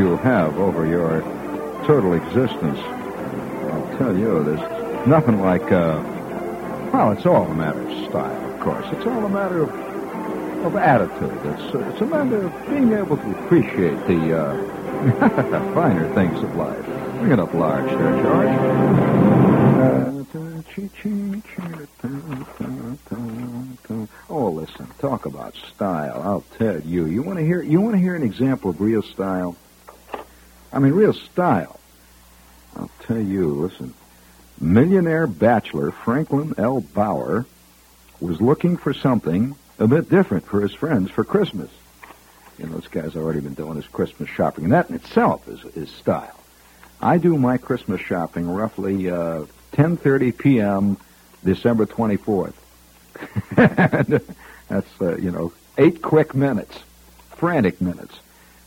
you have over your total existence. I'll tell you, there's nothing like, uh, well, it's all a matter of style, of course. It's all a matter of, of attitude. It's, uh, it's a matter of being able to appreciate the uh, finer things of life. Bring it up large there, George. Oh, listen, talk about style. I'll tell you. You want to hear? You want to hear an example of real style? I mean, real style. I'll tell you. Listen, millionaire bachelor Franklin L. Bauer was looking for something a bit different for his friends for Christmas. You know, this guy's already been doing his Christmas shopping, and that in itself is is style. I do my Christmas shopping roughly uh, 10:30 p.m. December 24th. That's uh, you know eight quick minutes, frantic minutes,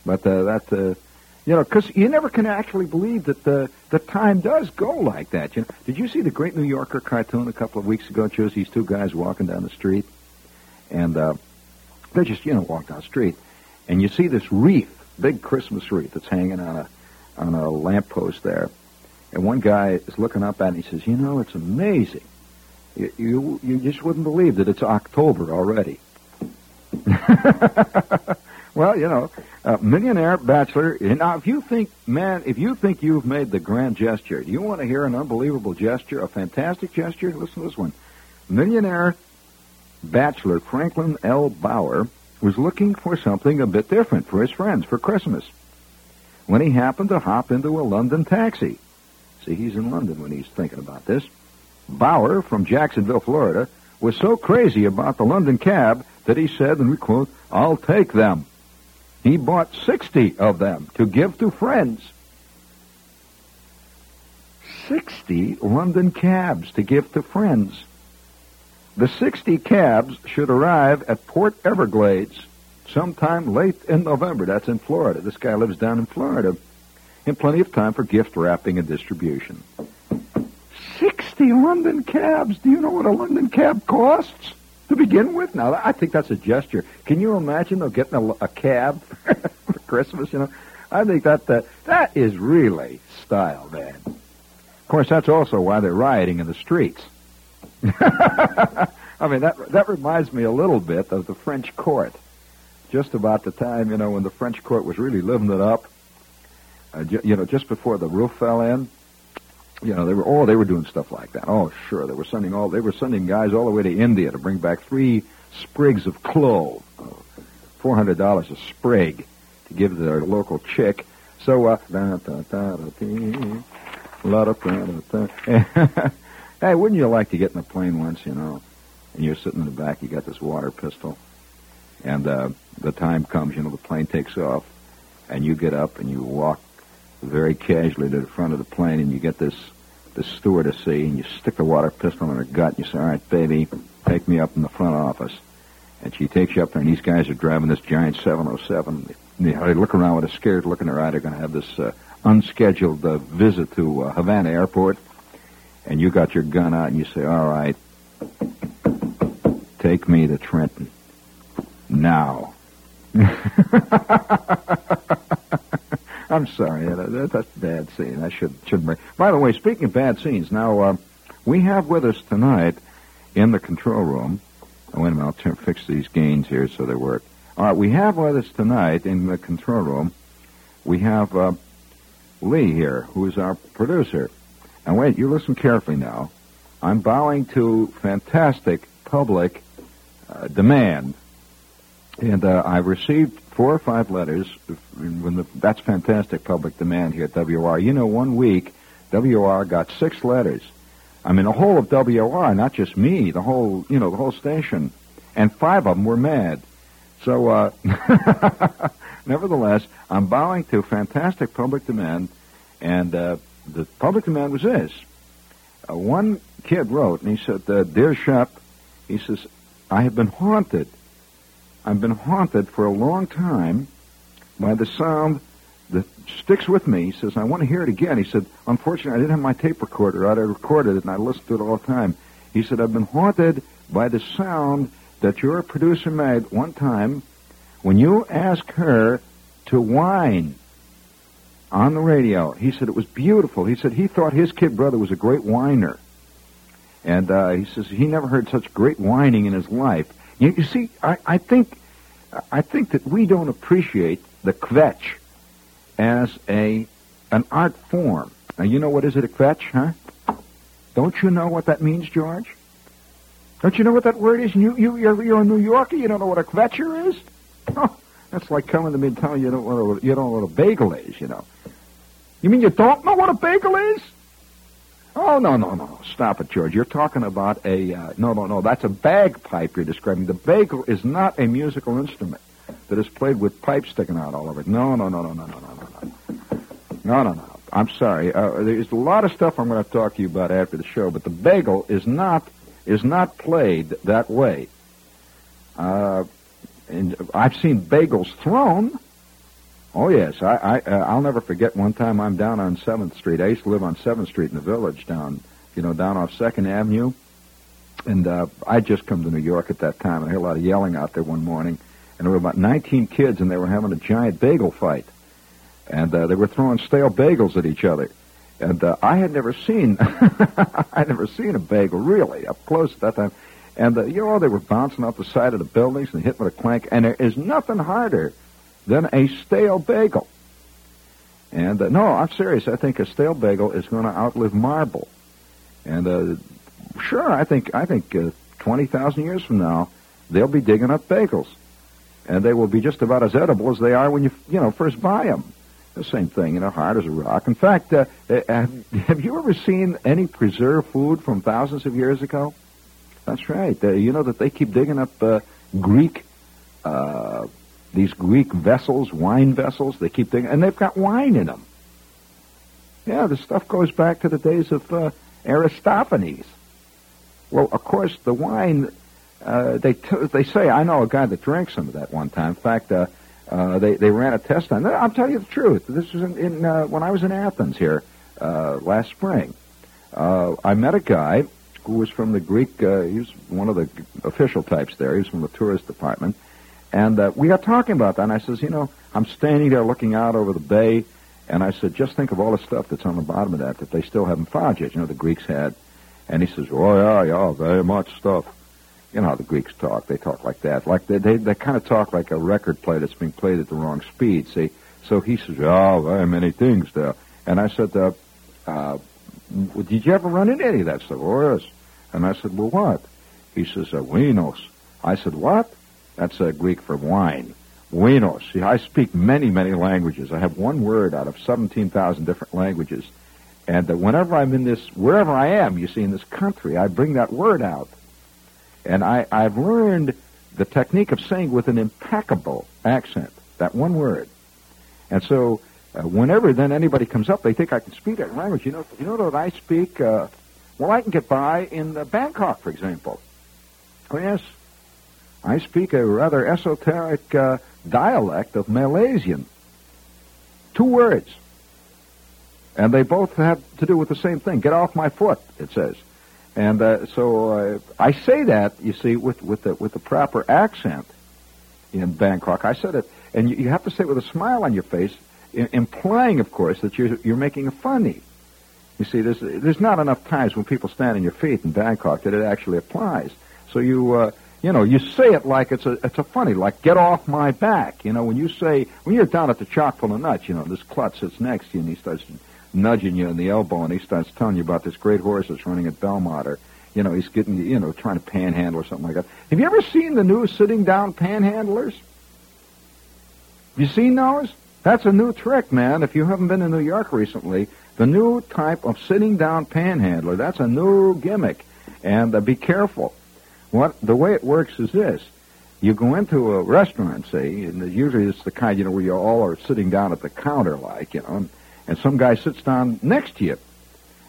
but uh, uh, you know because you never can actually believe that the the time does go like that. You know, did you see the Great New Yorker cartoon a couple of weeks ago? It shows these two guys walking down the street, and uh, they just you know walk down the street, and you see this wreath, big Christmas wreath that's hanging on a on a lamppost there. And one guy is looking up at it and he says, You know, it's amazing. You, you, you just wouldn't believe that it's October already. well, you know, a millionaire bachelor. Now, if you think, man, if you think you've made the grand gesture, you want to hear an unbelievable gesture, a fantastic gesture? Listen to this one. Millionaire bachelor Franklin L. Bauer was looking for something a bit different for his friends for Christmas when he happened to hop into a London taxi. See, he's in London when he's thinking about this. Bauer from Jacksonville, Florida, was so crazy about the London cab that he said, and we quote, I'll take them. He bought 60 of them to give to friends. 60 London cabs to give to friends. The 60 cabs should arrive at Port Everglades sometime late in November. That's in Florida. This guy lives down in Florida. In plenty of time for gift wrapping and distribution. 60 London cabs. Do you know what a London cab costs to begin with? Now, I think that's a gesture. Can you imagine them getting a, a cab for Christmas? You know, I think that uh, that is really style, man. Of course, that's also why they're rioting in the streets. I mean, that that reminds me a little bit of the French court. Just about the time, you know, when the French court was really living it up. Uh, ju- you know, just before the roof fell in, you know, they were oh, they were doing stuff like that. Oh, sure, they were sending all they were sending guys all the way to India to bring back three sprigs of clove, four hundred dollars a sprig to give to their local chick. So, hey, wouldn't you like to get in a plane once, you know, and you're sitting in the back, you got this water pistol, and uh, the time comes, you know, the plane takes off, and you get up and you walk very casually to the front of the plane, and you get this this stewardess see, and you stick the water pistol in her gut, and you say, "All right, baby, take me up in the front office." And she takes you up there, and these guys are driving this giant 707. They, they look around with a scared look in their eye. They're going to have this uh, unscheduled uh, visit to uh, Havana Airport, and you got your gun out, and you say, "All right, take me to Trenton now." I'm sorry, that, that's a bad scene. I should shouldn't bring. By the way, speaking of bad scenes, now uh, we have with us tonight in the control room. Oh, wait a minute, I'll fix these gains here so they work. All right, we have with us tonight in the control room. We have uh, Lee here, who is our producer. And wait, you listen carefully now. I'm bowing to fantastic public uh, demand, and uh, I've received four or five letters. When the, that's fantastic public demand here at WOR. You know, one week WOR got six letters. I mean, the whole of WOR, not just me, the whole, you know, the whole station, and five of them were mad. So, uh, nevertheless, I'm bowing to fantastic public demand, and uh, the public demand was this. Uh, one kid wrote, and he said, uh, Dear Shep, he says, I have been haunted. I've been haunted for a long time by the sound that sticks with me. He says, I want to hear it again. He said, unfortunately, I didn't have my tape recorder out. I recorded it, and I listened to it all the time. He said, I've been haunted by the sound that your producer made one time when you asked her to whine on the radio. He said it was beautiful. He said he thought his kid brother was a great whiner. And uh, he says he never heard such great whining in his life. You, you see, I, I think I think that we don't appreciate the kvetch as a an art form. Now, you know what is it a kvetch, huh? Don't you know what that means, George? Don't you know what that word is? You, you, you're, you're a New Yorker. You don't know what a kvetcher is? Oh, that's like coming to me and telling you don't, know what, you don't know what a bagel is, you know. You mean you don't know what a bagel is? Oh, no, no, no. Stop it, George. You're talking about a, uh, no, no, no. That's a bagpipe you're describing. The bagel is not a musical instrument that is played with pipes sticking out all over it. No, no, no, no, no, no, no, no. No, no, no. No. I'm sorry. Uh, there's a lot of stuff I'm going to talk to you about after the show, but the bagel is not is not played that way. Uh, and I've seen bagels thrown. Oh yes, I, I uh, I'll never forget one time I'm down on Seventh Street. I used to live on Seventh Street in the village down, you know, down off Second Avenue, and uh, I'd just come to New York at that time. And I heard a lot of yelling out there one morning, and there were about 19 kids, and they were having a giant bagel fight and uh, they were throwing stale bagels at each other. And uh, I had never seen, I'd never seen a bagel really up close at that time. And uh, you know, they were bouncing off the side of the buildings and hitting with a clank. And there is nothing harder than a stale bagel. And uh, no, I'm serious. I think a stale bagel is going to outlive marble. And uh, sure, I think I think uh, twenty thousand years from now, they'll be digging up bagels, and they will be just about as edible as they are when you you know first buy them. The same thing, you know, hard as a rock. In fact, uh, uh, have you ever seen any preserved food from thousands of years ago? That's right. Uh, you know that they keep digging up uh, Greek, uh, these Greek vessels, wine vessels. They keep digging, and they've got wine in them. Yeah, the stuff goes back to the days of uh, Aristophanes. Well, of course, the wine. Uh, they t- they say I know a guy that drank some of that one time. In fact, uh, uh, they they ran a test on. I'm telling you the truth. This was in, in uh, when I was in Athens here uh, last spring. Uh, I met a guy who was from the Greek. Uh, he was one of the official types there. He was from the tourist department, and uh, we got talking about that. And I says, you know, I'm standing there looking out over the bay, and I said, just think of all the stuff that's on the bottom of that that they still haven't found yet. You know, the Greeks had. And he says, oh yeah, yeah, very much stuff you know how the Greeks talk. They talk like that. Like they they, they kind of talk like a record play that's being played at the wrong speed. See, so he says, "Oh, very many things there." And I said, uh, uh, "Did you ever run into any of that stuff?" Oh, yes. And I said, "Well, what?" He says, uh, "Winos." I said, "What?" That's uh, Greek for wine. Winos. See, I speak many, many languages. I have one word out of 17,000 different languages. And that whenever I'm in this, wherever I am, you see, in this country, I bring that word out. And I, I've learned the technique of saying with an impeccable accent, that one word. And so uh, whenever then anybody comes up, they think I can speak that language. You know, you know that I speak, uh, well, I can get by in uh, Bangkok, for example. Oh, yes. I speak a rather esoteric uh, dialect of Malaysian. Two words. And they both have to do with the same thing. Get off my foot, it says. And uh, so uh, I say that you see with with the with the proper accent in Bangkok. I said it, and you, you have to say it with a smile on your face, I- implying, of course, that you're you're making a funny. You see, there's there's not enough times when people stand on your feet in Bangkok that it actually applies. So you uh, you know you say it like it's a it's a funny, like get off my back. You know, when you say when you're down at the chock full of nuts, you know, this klutz sits next to you and he starts nudging you in the elbow and he starts telling you about this great horse that's running at Belmont or, you know, he's getting, you know, trying to panhandle or something like that. Have you ever seen the new sitting down panhandlers? Have you seen those? That's a new trick, man. If you haven't been in New York recently, the new type of sitting down panhandler, that's a new gimmick. And uh, be careful. What the way it works is this. You go into a restaurant, say, and usually it's the kind, you know, where you all are sitting down at the counter, like, you know, and some guy sits down next to you,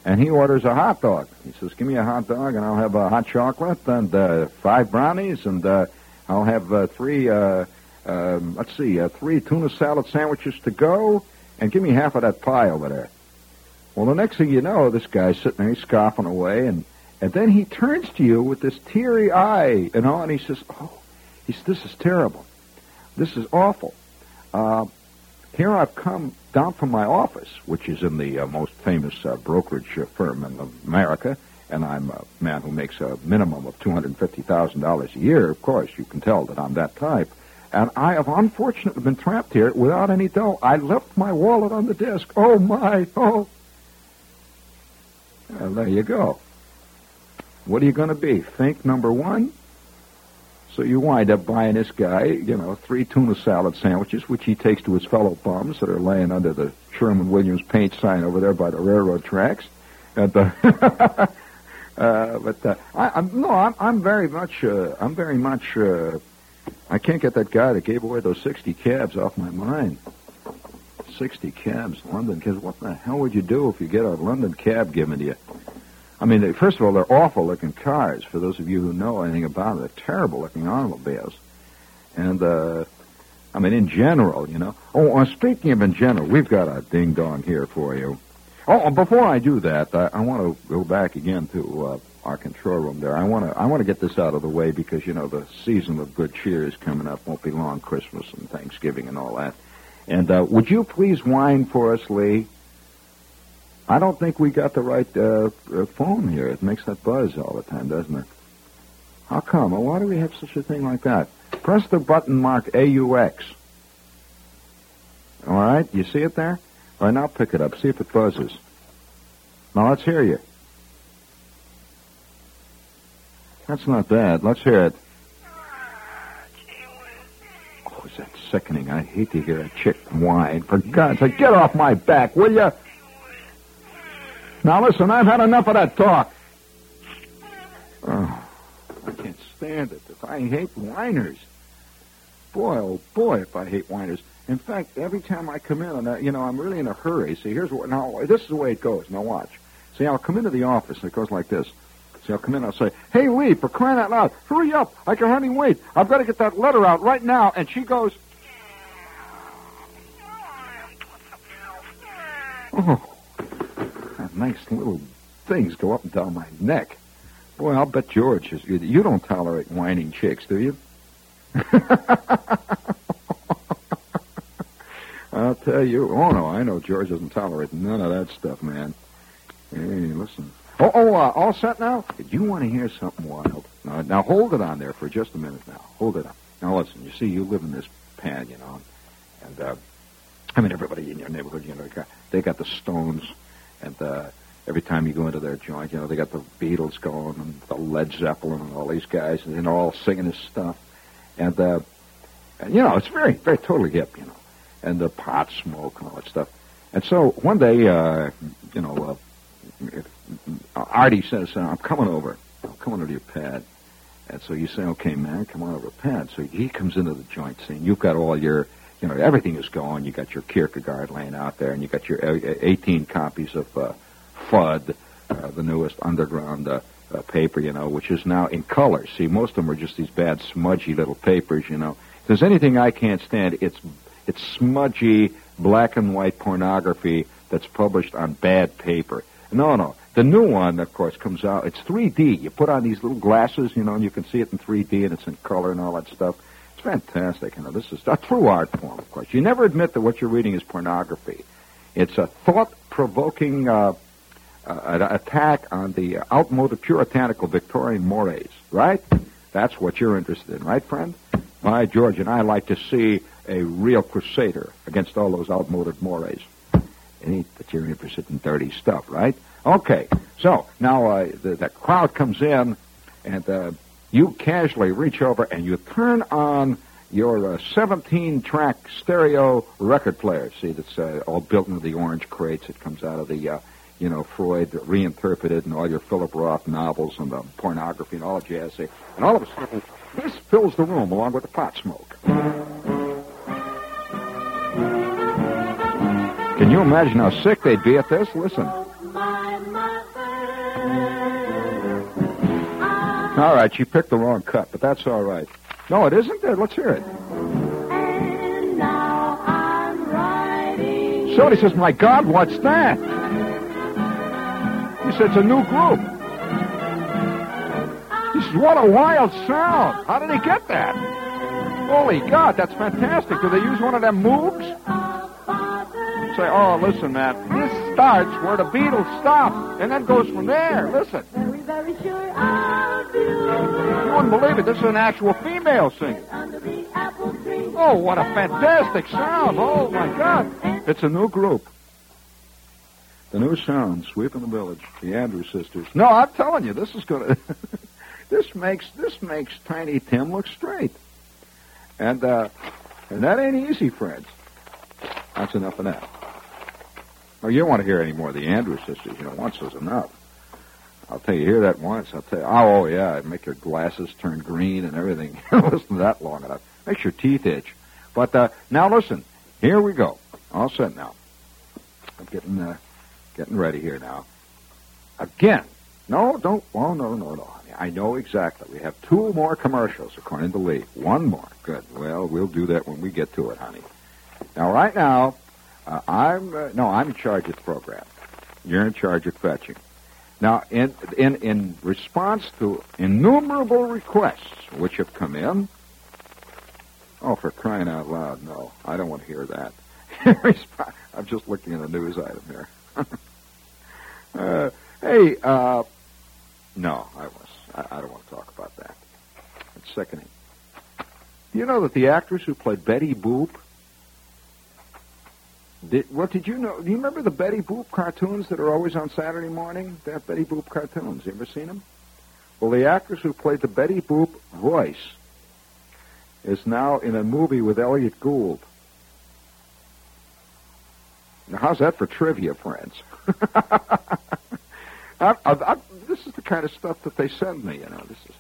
and he orders a hot dog. He says, "Give me a hot dog, and I'll have a hot chocolate and uh, five brownies, and uh, I'll have uh, three. Uh, uh, let's see, uh, three tuna salad sandwiches to go, and give me half of that pie over there." Well, the next thing you know, this guy's sitting there, he's scoffing away, and and then he turns to you with this teary eye, you know, and he says, "Oh, he says, this is terrible. This is awful." Uh, here I've come down from my office, which is in the uh, most famous uh, brokerage uh, firm in America, and I'm a man who makes a minimum of $250,000 a year. Of course, you can tell that I'm that type. And I have unfortunately been trapped here without any dough. I left my wallet on the desk. Oh, my. Oh. Well, there you go. What are you going to be? Think number one? So you wind up buying this guy, you know, three tuna salad sandwiches, which he takes to his fellow bums that are laying under the Sherman Williams paint sign over there by the railroad tracks. And, uh, uh, but uh, I, I'm no, I'm, I'm very much, uh, I'm very much. Uh, I can't get that guy that gave away those sixty cabs off my mind. Sixty cabs, London. cabs. what the hell would you do if you get a London cab given to you? I mean, they, first of all, they're awful looking cars. For those of you who know anything about them, they're terrible looking automobiles. And, uh, I mean, in general, you know. Oh, uh, speaking of in general, we've got a ding dong here for you. Oh, before I do that, I, I want to go back again to uh, our control room there. I want to I want to get this out of the way because you know the season of good cheer is coming up. Won't be long, Christmas and Thanksgiving and all that. And uh, would you please whine for us, Lee? I don't think we got the right uh, uh, phone here. It makes that buzz all the time, doesn't it? How come? Well, why do we have such a thing like that? Press the button marked AUX. All right, you see it there? All right, now pick it up. See if it buzzes. Now let's hear you. That's not bad. Let's hear it. Oh, is that sickening? I hate to hear a chick whine. For God's sake, get off my back, will you? Now listen, I've had enough of that talk. Oh, I can't stand it. If I hate whiners. Boy, oh boy, if I hate whiners. In fact, every time I come in, and I, you know, I'm really in a hurry. See, here's what. Now, this is the way it goes. Now, watch. See, I'll come into the office, and it goes like this. See, I'll come in, and I'll say, "Hey, Lee, for crying out loud, hurry up! I can hardly wait. I've got to get that letter out right now." And she goes, "Oh." Nice little things go up and down my neck. Boy, I'll bet George is. You don't tolerate whining chicks, do you? I'll tell you. Oh no, I know George doesn't tolerate none of that stuff, man. Hey, listen. Oh, oh, uh, all set now? Did you want to hear something wild? Now, now hold it on there for just a minute. Now, hold it on. Now, listen. You see, you live in this pan, you know, and uh, I mean, everybody in your neighborhood, you know, they got, they got the Stones and uh, every time you go into their joint, you know, they got the Beatles going and the Led Zeppelin and all these guys, and they're all singing this stuff. And, uh, and, you know, it's very, very totally hip, you know, and the pot smoke and all that stuff. And so one day, uh, you know, uh, Artie says, uh, I'm coming over. I'm coming over to your pad. And so you say, okay, man, come on over to pad. So he comes into the joint scene. You've got all your you know, everything is going. You got your Kierkegaard laying out there, and you got your 18 copies of uh, FUD, uh, the newest underground uh, uh, paper, you know, which is now in color. See, most of them are just these bad, smudgy little papers, you know. If there's anything I can't stand, it's it's smudgy black and white pornography that's published on bad paper. No, no. The new one, of course, comes out. It's 3D. You put on these little glasses, you know, and you can see it in 3D, and it's in color and all that stuff fantastic. You know, this is a true art form, of course. You never admit that what you're reading is pornography. It's a thought-provoking uh, uh, attack on the outmoded puritanical Victorian mores, right? That's what you're interested in, right, friend? My George and I like to see a real crusader against all those outmoded mores. Ain't that you're interested in dirty stuff, right? Okay, so now uh, the, the crowd comes in, and uh, you casually reach over and you turn on your uh, 17 track stereo record player. See, that's uh, all built into the orange crates. It comes out of the, uh, you know, Freud reinterpreted and all your Philip Roth novels and the pornography and all the jazz. And all of a sudden, this fills the room along with the pot smoke. Can you imagine how sick they'd be at this? Listen. All right, she picked the wrong cut, but that's all right. No, it isn't there. Let's hear it. And now I'm riding. Somebody says, my God, what's that? He said, it's a new group. He says, what a wild sound. How did he get that? Holy God, that's fantastic. Do they use one of them Moogs? say, oh, listen, man, this starts where the Beatles stop, and then goes from there. Listen. Very, very sure of you. You wouldn't believe it. This is an actual female singer. Under the. Oh, what a fantastic sound. Oh, my God. It's a new group. The new sound, sweeping the village, the Andrews sisters. No, I'm telling you, this is gonna. this makes this makes Tiny Tim look straight, and uh, and that ain't easy, friends. That's enough of that. Oh, you don't want to hear any more of the Andrews sisters. You know, once is enough. I'll tell you, hear that once. I'll tell you, oh, oh yeah, it'd make your glasses turn green and everything. listen to that long enough. Makes your teeth itch. But uh, now listen, here we go. All set now. I'm getting uh, getting ready here now. Again, no, don't. Oh no, no, no. honey. I know exactly. We have two more commercials, according to Lee. One more. Good. Well, we'll do that when we get to it, honey. Now, right now, uh, I'm uh, no, I'm in charge of the program. You're in charge of fetching. Now, in in in response to innumerable requests which have come in, oh, for crying out loud, no, I don't want to hear that. I'm just looking at a news item here. uh, hey, uh, no, I was. I, I don't want to talk about that. It's sickening. Do you know that the actress who played Betty Boop did, what did you know? Do you remember the Betty Boop cartoons that are always on Saturday morning? They have Betty Boop cartoons. You ever seen them? Well, the actress who played the Betty Boop voice is now in a movie with Elliott Gould. Now, how's that for trivia, friends? I, I, I, this is the kind of stuff that they send me. You know, this is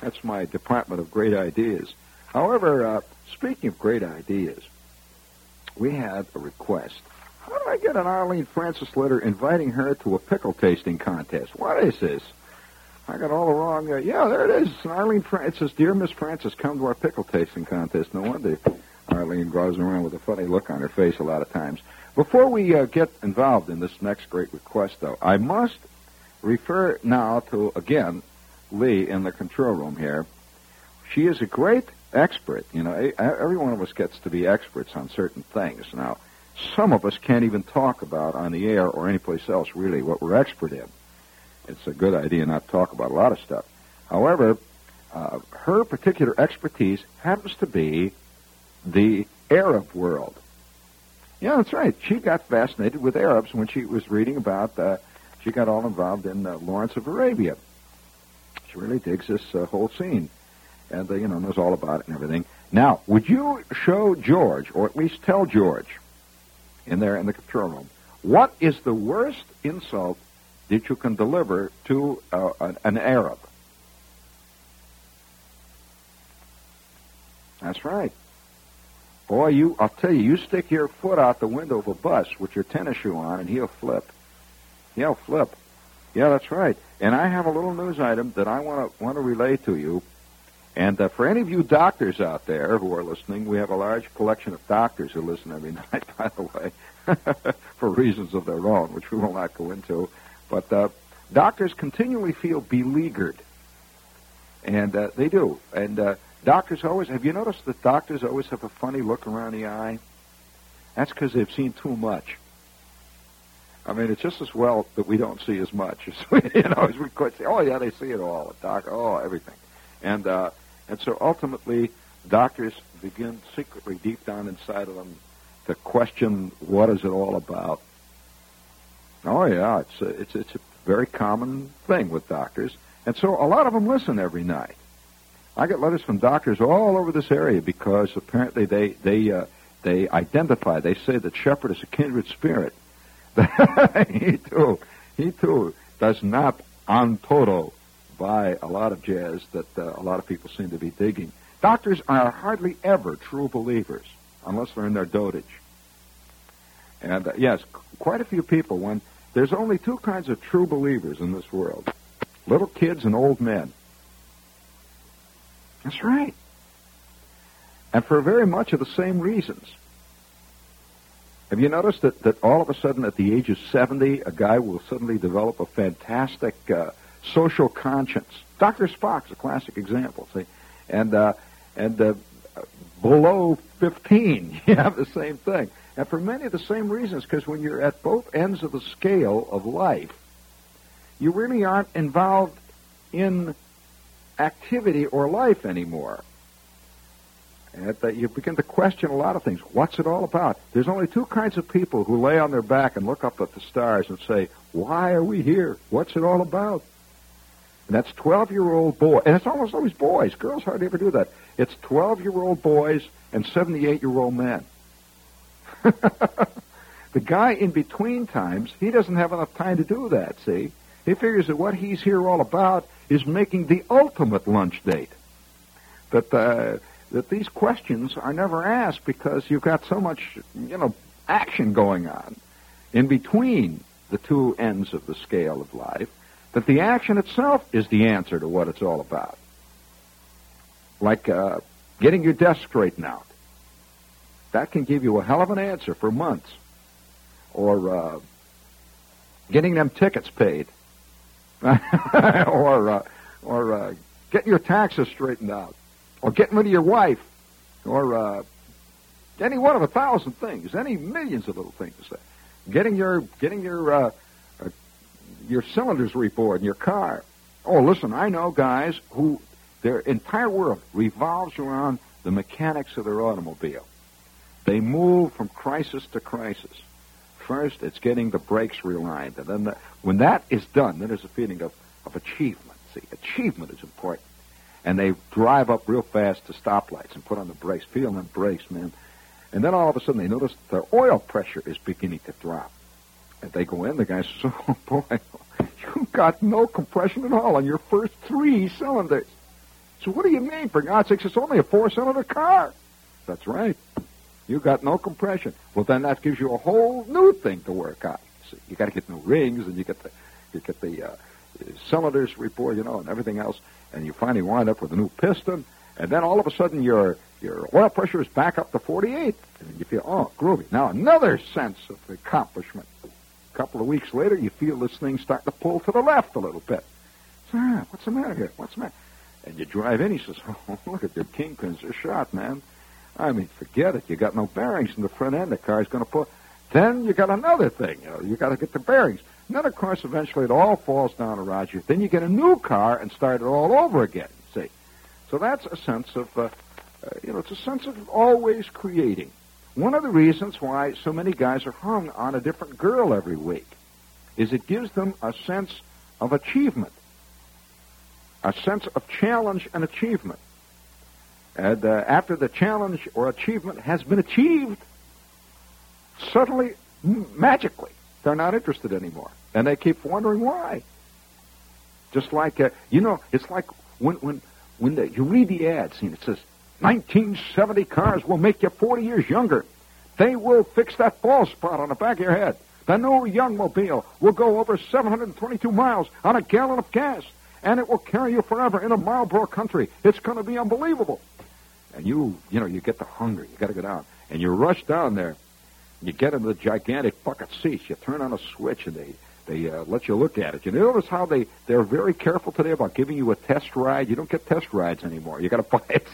that's my department of great ideas. However, uh, speaking of great ideas, we had a request. How do I get an Arlene Francis letter inviting her to a pickle tasting contest? What is this? I got all the wrong. Uh, yeah, there it is. It's Arlene Francis. "Dear Miss Francis, come to our pickle tasting contest." No wonder Arlene goes around with a funny look on her face a lot of times. Before we uh, get involved in this next great request, though, I must refer now to again Lee in the control room here. She is a great expert. You know, every one of us gets to be experts on certain things. Now, some of us can't even talk about on the air or anyplace else really what we're expert in. It's a good idea not to talk about a lot of stuff. However, uh, her particular expertise happens to be the Arab world. Yeah, that's right. She got fascinated with Arabs when she was reading about. Uh, she got all involved in uh, Lawrence of Arabia. She really digs this uh, whole scene and uh, you know knows all about it and everything. Now, would you show George, or at least tell George, in there in the control room, what is the worst insult that you can deliver to uh, an, an Arab? That's right. Boy, you I'll tell you, you stick your foot out the window of a bus with your tennis shoe on and he'll flip. He'll flip. Yeah, that's right. And I have a little news item that I want to want to relay to you and uh, for any of you doctors out there who are listening, we have a large collection of doctors who listen every night, by the way, for reasons of their own, which we will not go into. But uh, doctors continually feel beleaguered. And uh, they do. And uh, doctors always, have you noticed that doctors always have a funny look around the eye? That's because they've seen too much. I mean, it's just as well that we don't see as much as we, you know, as we could say, oh, yeah, they see it all. Doc, oh, everything. And uh, and so ultimately, doctors begin secretly deep down inside of them to question what is it all about. Oh yeah, it's a, it's it's a very common thing with doctors, and so a lot of them listen every night. I get letters from doctors all over this area because apparently they they uh, they identify. They say that Shepherd is a kindred spirit. he too, he too does not on toto by a lot of jazz that uh, a lot of people seem to be digging. Doctors are hardly ever true believers unless they're in their dotage. And uh, yes, quite a few people, when there's only two kinds of true believers in this world little kids and old men. That's right. And for very much of the same reasons. Have you noticed that, that all of a sudden at the age of 70, a guy will suddenly develop a fantastic uh, social conscience. Dr. Spock's a classic example, see? And, uh, and uh, below 15, you have the same thing. And for many of the same reasons, because when you're at both ends of the scale of life, you really aren't involved in activity or life anymore. And that you begin to question a lot of things. What's it all about? There's only two kinds of people who lay on their back and look up at the stars and say, why are we here? What's it all about? That's 12-year-old boys. And it's almost always boys. Girls hardly ever do that. It's 12-year-old boys and 78-year-old men. the guy in between times, he doesn't have enough time to do that, see? He figures that what he's here all about is making the ultimate lunch date. That, uh, that these questions are never asked because you've got so much, you know, action going on in between the two ends of the scale of life that the action itself is the answer to what it's all about. Like uh, getting your desk straightened out. That can give you a hell of an answer for months. Or uh, getting them tickets paid. or uh, or uh, getting your taxes straightened out. Or getting rid of your wife. Or uh, any one of a thousand things. Any millions of little things. Getting your getting your uh, your cylinders rebored in your car. Oh, listen, I know guys who their entire world revolves around the mechanics of their automobile. They move from crisis to crisis. First, it's getting the brakes realigned, and then the, when that is done, then there's a feeling of, of achievement. See, achievement is important. And they drive up real fast to stoplights and put on the brakes, feel them brakes, man. And then all of a sudden they notice their oil pressure is beginning to drop. They go in, the guy says, oh boy, you've got no compression at all on your first three cylinders. So what do you mean? For God's sakes, it's only a four-cylinder car. That's right. You got no compression. Well, then that gives you a whole new thing to work on. See, you got to get new rings, and you get the you get the uh, cylinders rebored, you know, and everything else, and you finally wind up with a new piston, and then all of a sudden your your oil pressure is back up to 48, and you feel oh groovy. Now another sense of accomplishment. A couple of weeks later, you feel this thing start to pull to the left a little bit. What's the matter here? What's the matter? And you drive in, he says, oh, look at your kingpins are shot, man. I mean, forget it. You got no bearings in the front end. The car's going to pull. Then you got another thing. You know, you got to get the bearings. And then, of course, eventually it all falls down around you. Then you get a new car and start it all over again. See, so that's a sense of, uh, uh, you know, it's a sense of always creating. One of the reasons why so many guys are hung on a different girl every week is it gives them a sense of achievement, a sense of challenge and achievement. And uh, after the challenge or achievement has been achieved, suddenly, magically, they're not interested anymore. And they keep wondering why. Just like, uh, you know, it's like when, when, when the, you read the ads and it says, 1970 cars will make you 40 years younger. They will fix that bald spot on the back of your head. The new Youngmobile will go over 722 miles on a gallon of gas, and it will carry you forever in a Marlboro country. It's going to be unbelievable. And you, you know, you get the hunger. You got to go down, and you rush down there. You get into the gigantic bucket seats. You turn on a switch, and they they uh, let you look at it. You notice how they they're very careful today about giving you a test ride. You don't get test rides anymore. You got to buy it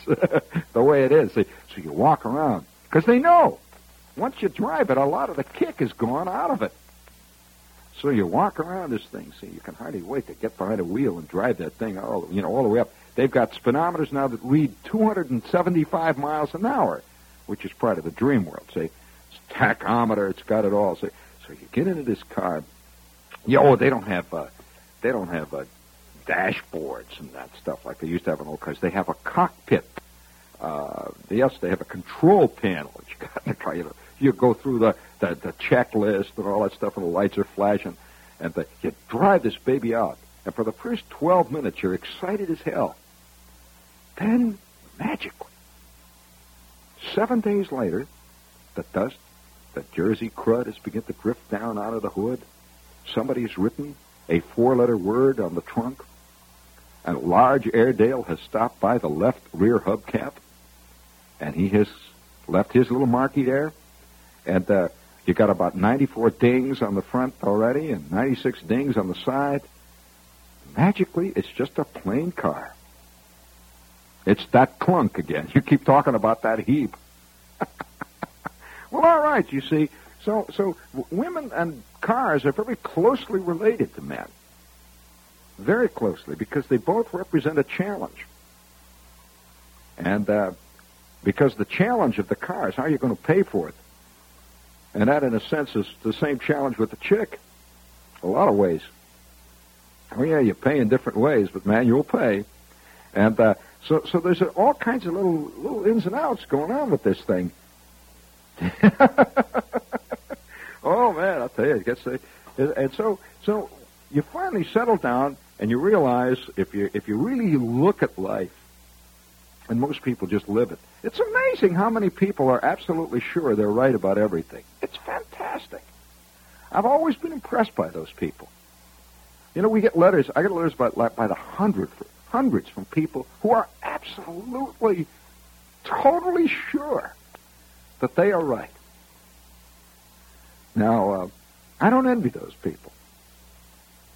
the way it is. So, you walk around because they know once you drive it, a lot of the kick is gone out of it. So you walk around this thing. See, you can hardly wait to get behind a wheel and drive that thing all you know all the way up. They've got speedometers now that read 275 miles an hour, which is part of the dream world. See, it's tachometer, it's got it all. So, so you get into this car. Yeah, oh, they don't have uh, they don't have uh, dashboards and that stuff like they used to have in old cars. They have a cockpit. Uh, yes, they have a control panel you got the car. You, know, you go through the, the the checklist and all that stuff, and the lights are flashing, and the, you drive this baby out. And for the first 12 minutes, you're excited as hell. Then, magically, seven days later, the dust, the Jersey crud has begun to drift down out of the hood. Somebody's written a four-letter word on the trunk. And a large Airedale has stopped by the left rear hubcap. And he has left his little marquee there. And uh, you got about 94 dings on the front already and 96 dings on the side. Magically, it's just a plain car. It's that clunk again. You keep talking about that heap. Well, all right, you see. So, so women and cars are very closely related to men. Very closely, because they both represent a challenge. And uh, because the challenge of the car is how are you're going to pay for it. And that, in a sense, is the same challenge with the chick. A lot of ways. Oh, yeah, you pay in different ways, but man, you'll pay. And uh, so, so there's all kinds of little little ins and outs going on with this thing. man, I'll tell you, it gets the, and so so you finally settle down and you realize if you if you really look at life, and most people just live it. It's amazing how many people are absolutely sure they're right about everything. It's fantastic. I've always been impressed by those people. You know, we get letters. I get letters by by the hundred, hundreds from people who are absolutely, totally sure that they are right. Now, uh, I don't envy those people.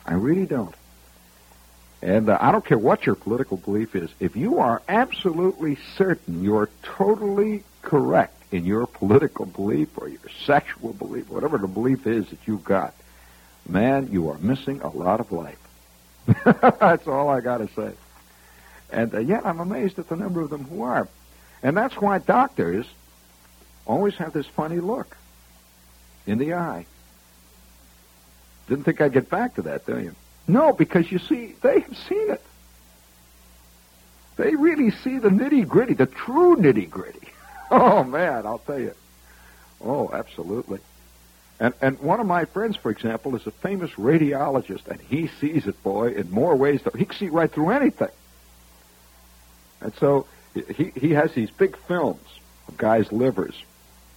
I really don't. And uh, I don't care what your political belief is. If you are absolutely certain you're totally correct in your political belief or your sexual belief, whatever the belief is that you've got, man, you are missing a lot of life. That's all I got to say. And uh, yet I'm amazed at the number of them who are. And that's why doctors always have this funny look in the eye. Didn't think I'd get back to that, do you? No, because you see, they have seen it. They really see the nitty gritty, the true nitty gritty. Oh man, I'll tell you. Oh, absolutely. And and one of my friends, for example, is a famous radiologist, and he sees it, boy, in more ways than he can see right through anything. And so he he has these big films of guys' livers.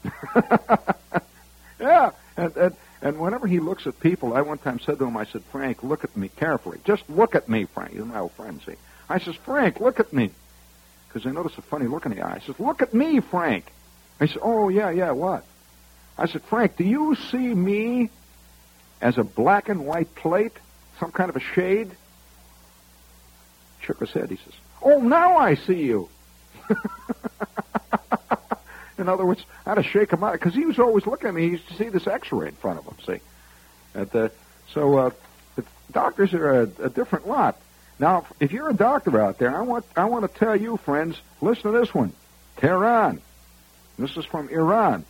yeah, and, and and whenever he looks at people, I one time said to him, I said, Frank, look at me carefully. Just look at me, Frank. He's my old friend, see. I says, Frank, look at me. Because I noticed a funny look in the eye. I says, look at me, Frank. I said, oh, yeah, yeah, what? I said, Frank, do you see me as a black and white plate? Some kind of a shade? Shook his head. He says, oh, now I see you. In other words, had to shake him out because he was always looking at me. He used to see this X-ray in front of him. See, and, uh, so uh, the doctors are a, a different lot. Now, if you're a doctor out there, I want I want to tell you, friends, listen to this one. Tehran. This is from Iran.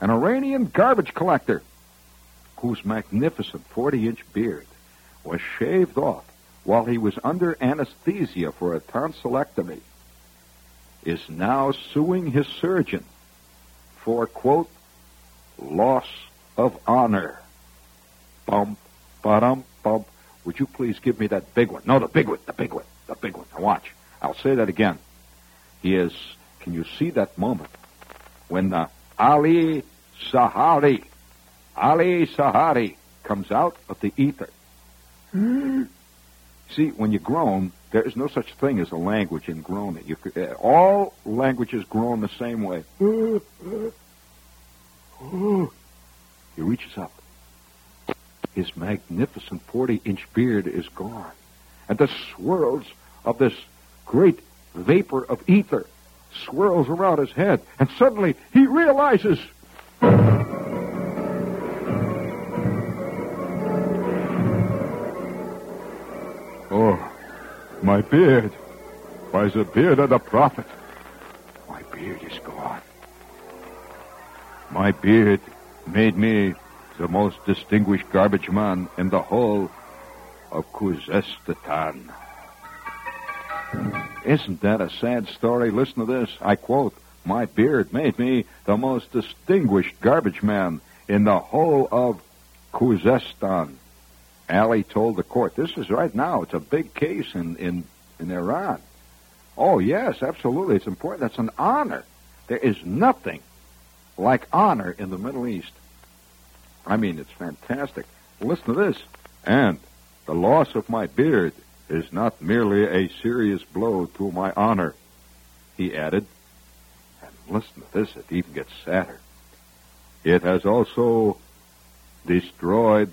An Iranian garbage collector whose magnificent 40-inch beard was shaved off while he was under anesthesia for a tonsillectomy is now suing his surgeon for, quote, loss of honor. Bum, ba-dum, bum. Would you please give me that big one? No, the big one, the big one, the big one. Now watch. I'll say that again. He is, can you see that moment when uh, Ali Sahari, Ali Sahari comes out of the ether? see, when you're grown, there is no such thing as a language in groaning. You, uh, all languages groan the same way. He reaches up. His magnificent 40-inch beard is gone. And the swirls of this great vapor of ether swirls around his head. And suddenly he realizes my beard. Why, the beard of the prophet. My beard is gone. My beard made me the most distinguished garbage man in the whole of Khuzestan. Isn't that a sad story? Listen to this. I quote, My beard made me the most distinguished garbage man in the whole of Khuzestan. Ali told the court, this is right now. It's a big case in, in, in Iran. Oh, yes, absolutely. It's important. That's an honor. There is nothing like honor in the Middle East. I mean, it's fantastic. Listen to this. And the loss of my beard is not merely a serious blow to my honor, he added. And listen to this, it even gets sadder. It has also destroyed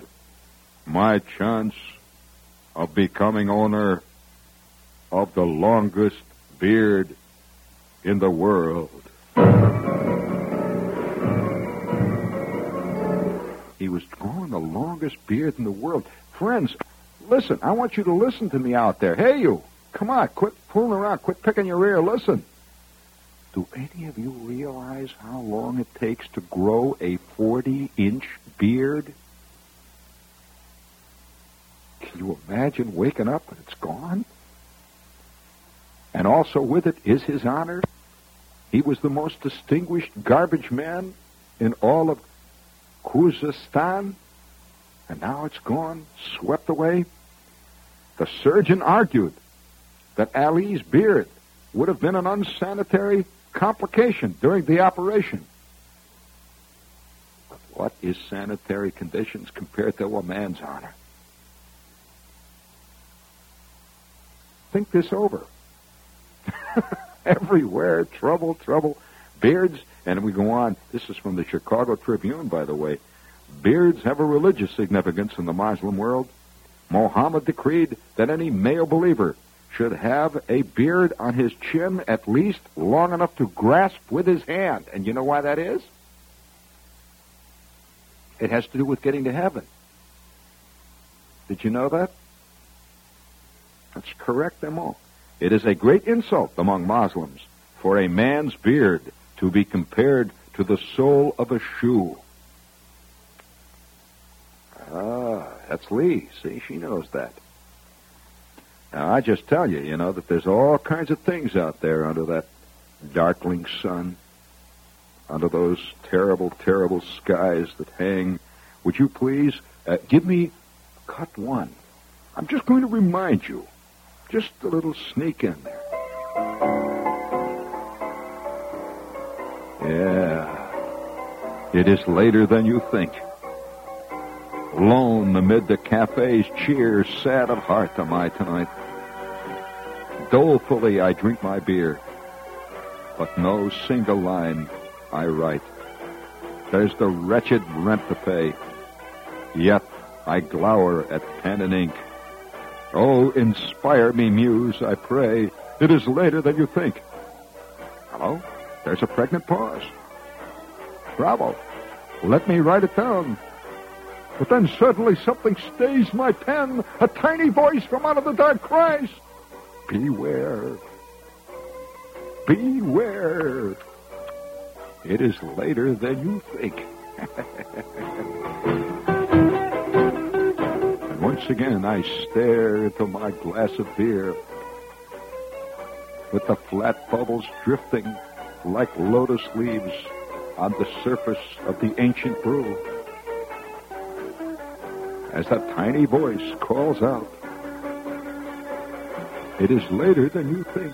my chance of becoming owner of the longest beard in the world. He was growing the longest beard in the world. Friends, listen. I want you to listen to me out there. Hey, you. Come on. Quit fooling around. Quit picking your ear. Listen. Do any of you realize how long it takes to grow a 40 inch beard? Can you imagine waking up and it's gone? And also with it is his honor. He was the most distinguished garbage man in all of Khuzestan, and now it's gone, swept away. The surgeon argued that Ali's beard would have been an unsanitary complication during the operation. But what is sanitary conditions compared to a man's honor? Think this over. Everywhere, trouble, trouble. Beards, and we go on. This is from the Chicago Tribune, by the way. Beards have a religious significance in the Muslim world. Mohammed decreed that any male believer should have a beard on his chin at least long enough to grasp with his hand. And you know why that is? It has to do with getting to heaven. Did you know that? Let's correct them all. It is a great insult among Muslims for a man's beard to be compared to the sole of a shoe. Ah, that's Lee. See, she knows that. Now, I just tell you, you know, that there's all kinds of things out there under that darkling sun, under those terrible, terrible skies that hang. Would you please uh, give me cut one? I'm just going to remind you. Just a little sneak in there. Yeah. It is later than you think. Alone amid the cafe's cheers, sad of heart am I tonight. Dolefully I drink my beer, but no single line I write. There's the wretched rent to pay, yet I glower at pen and ink. Oh, inspire me, muse, I pray. It is later than you think. Hello? There's a pregnant pause. Bravo. Let me write it down. But then suddenly something stays my pen. A tiny voice from out of the dark cries. Beware. Beware. It is later than you think. once again I stare into my glass of beer with the flat bubbles drifting like lotus leaves on the surface of the ancient brew. As that tiny voice calls out, it is later than you think.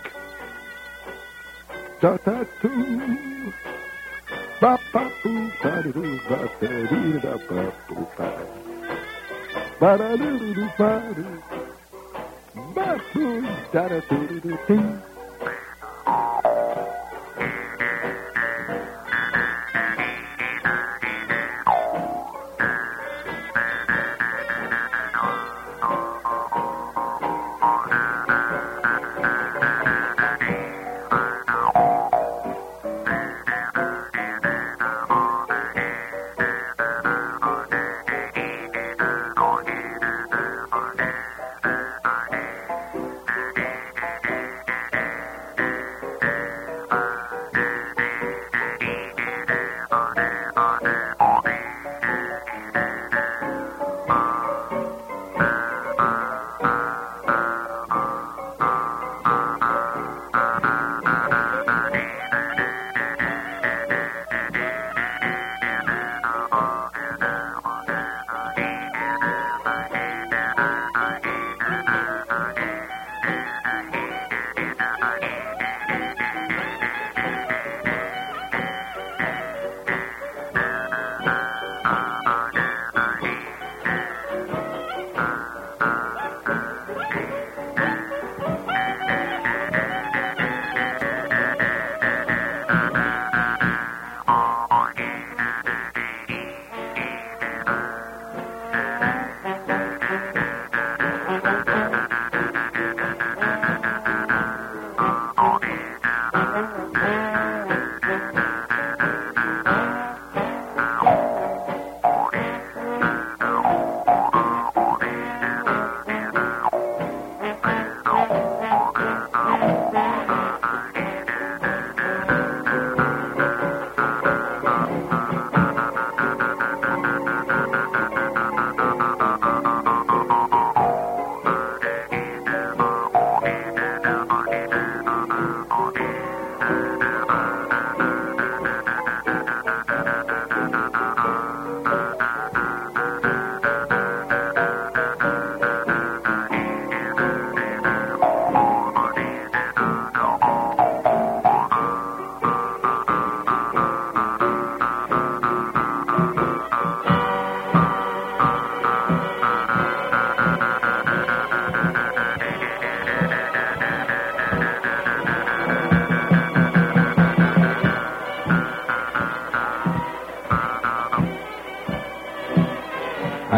Da da doo. Ba ba boo ba da doo ba da dee da ba boo ba. Ba da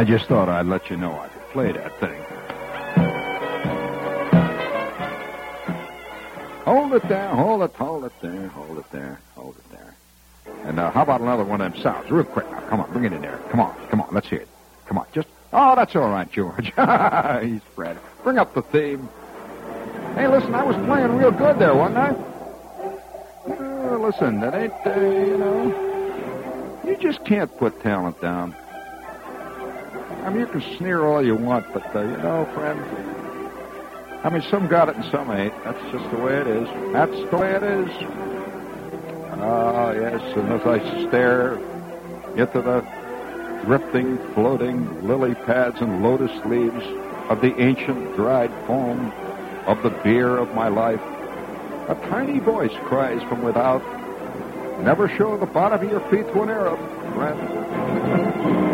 I just thought I'd let you know I could play that thing. Hold it there, hold it, hold it there, hold it there, hold it there. And uh, how about another one of them sounds, real quick now? Come on, bring it in there. Come on, come on, let's hear it. Come on, just. Oh, that's all right, George. He's Fred. Bring up the theme. Hey, listen, I was playing real good there, wasn't I? Uh, listen, that ain't, uh, you know, you just can't put talent down. I mean, you can sneer all you want, but, uh, you know, friend, I mean, some got it and some ain't. That's just the way it is. That's the way it is. Ah, yes, and as I stare into the drifting, floating lily pads and lotus leaves of the ancient dried foam of the beer of my life, a tiny voice cries from without, Never show the bottom of your feet to an Arab, friend.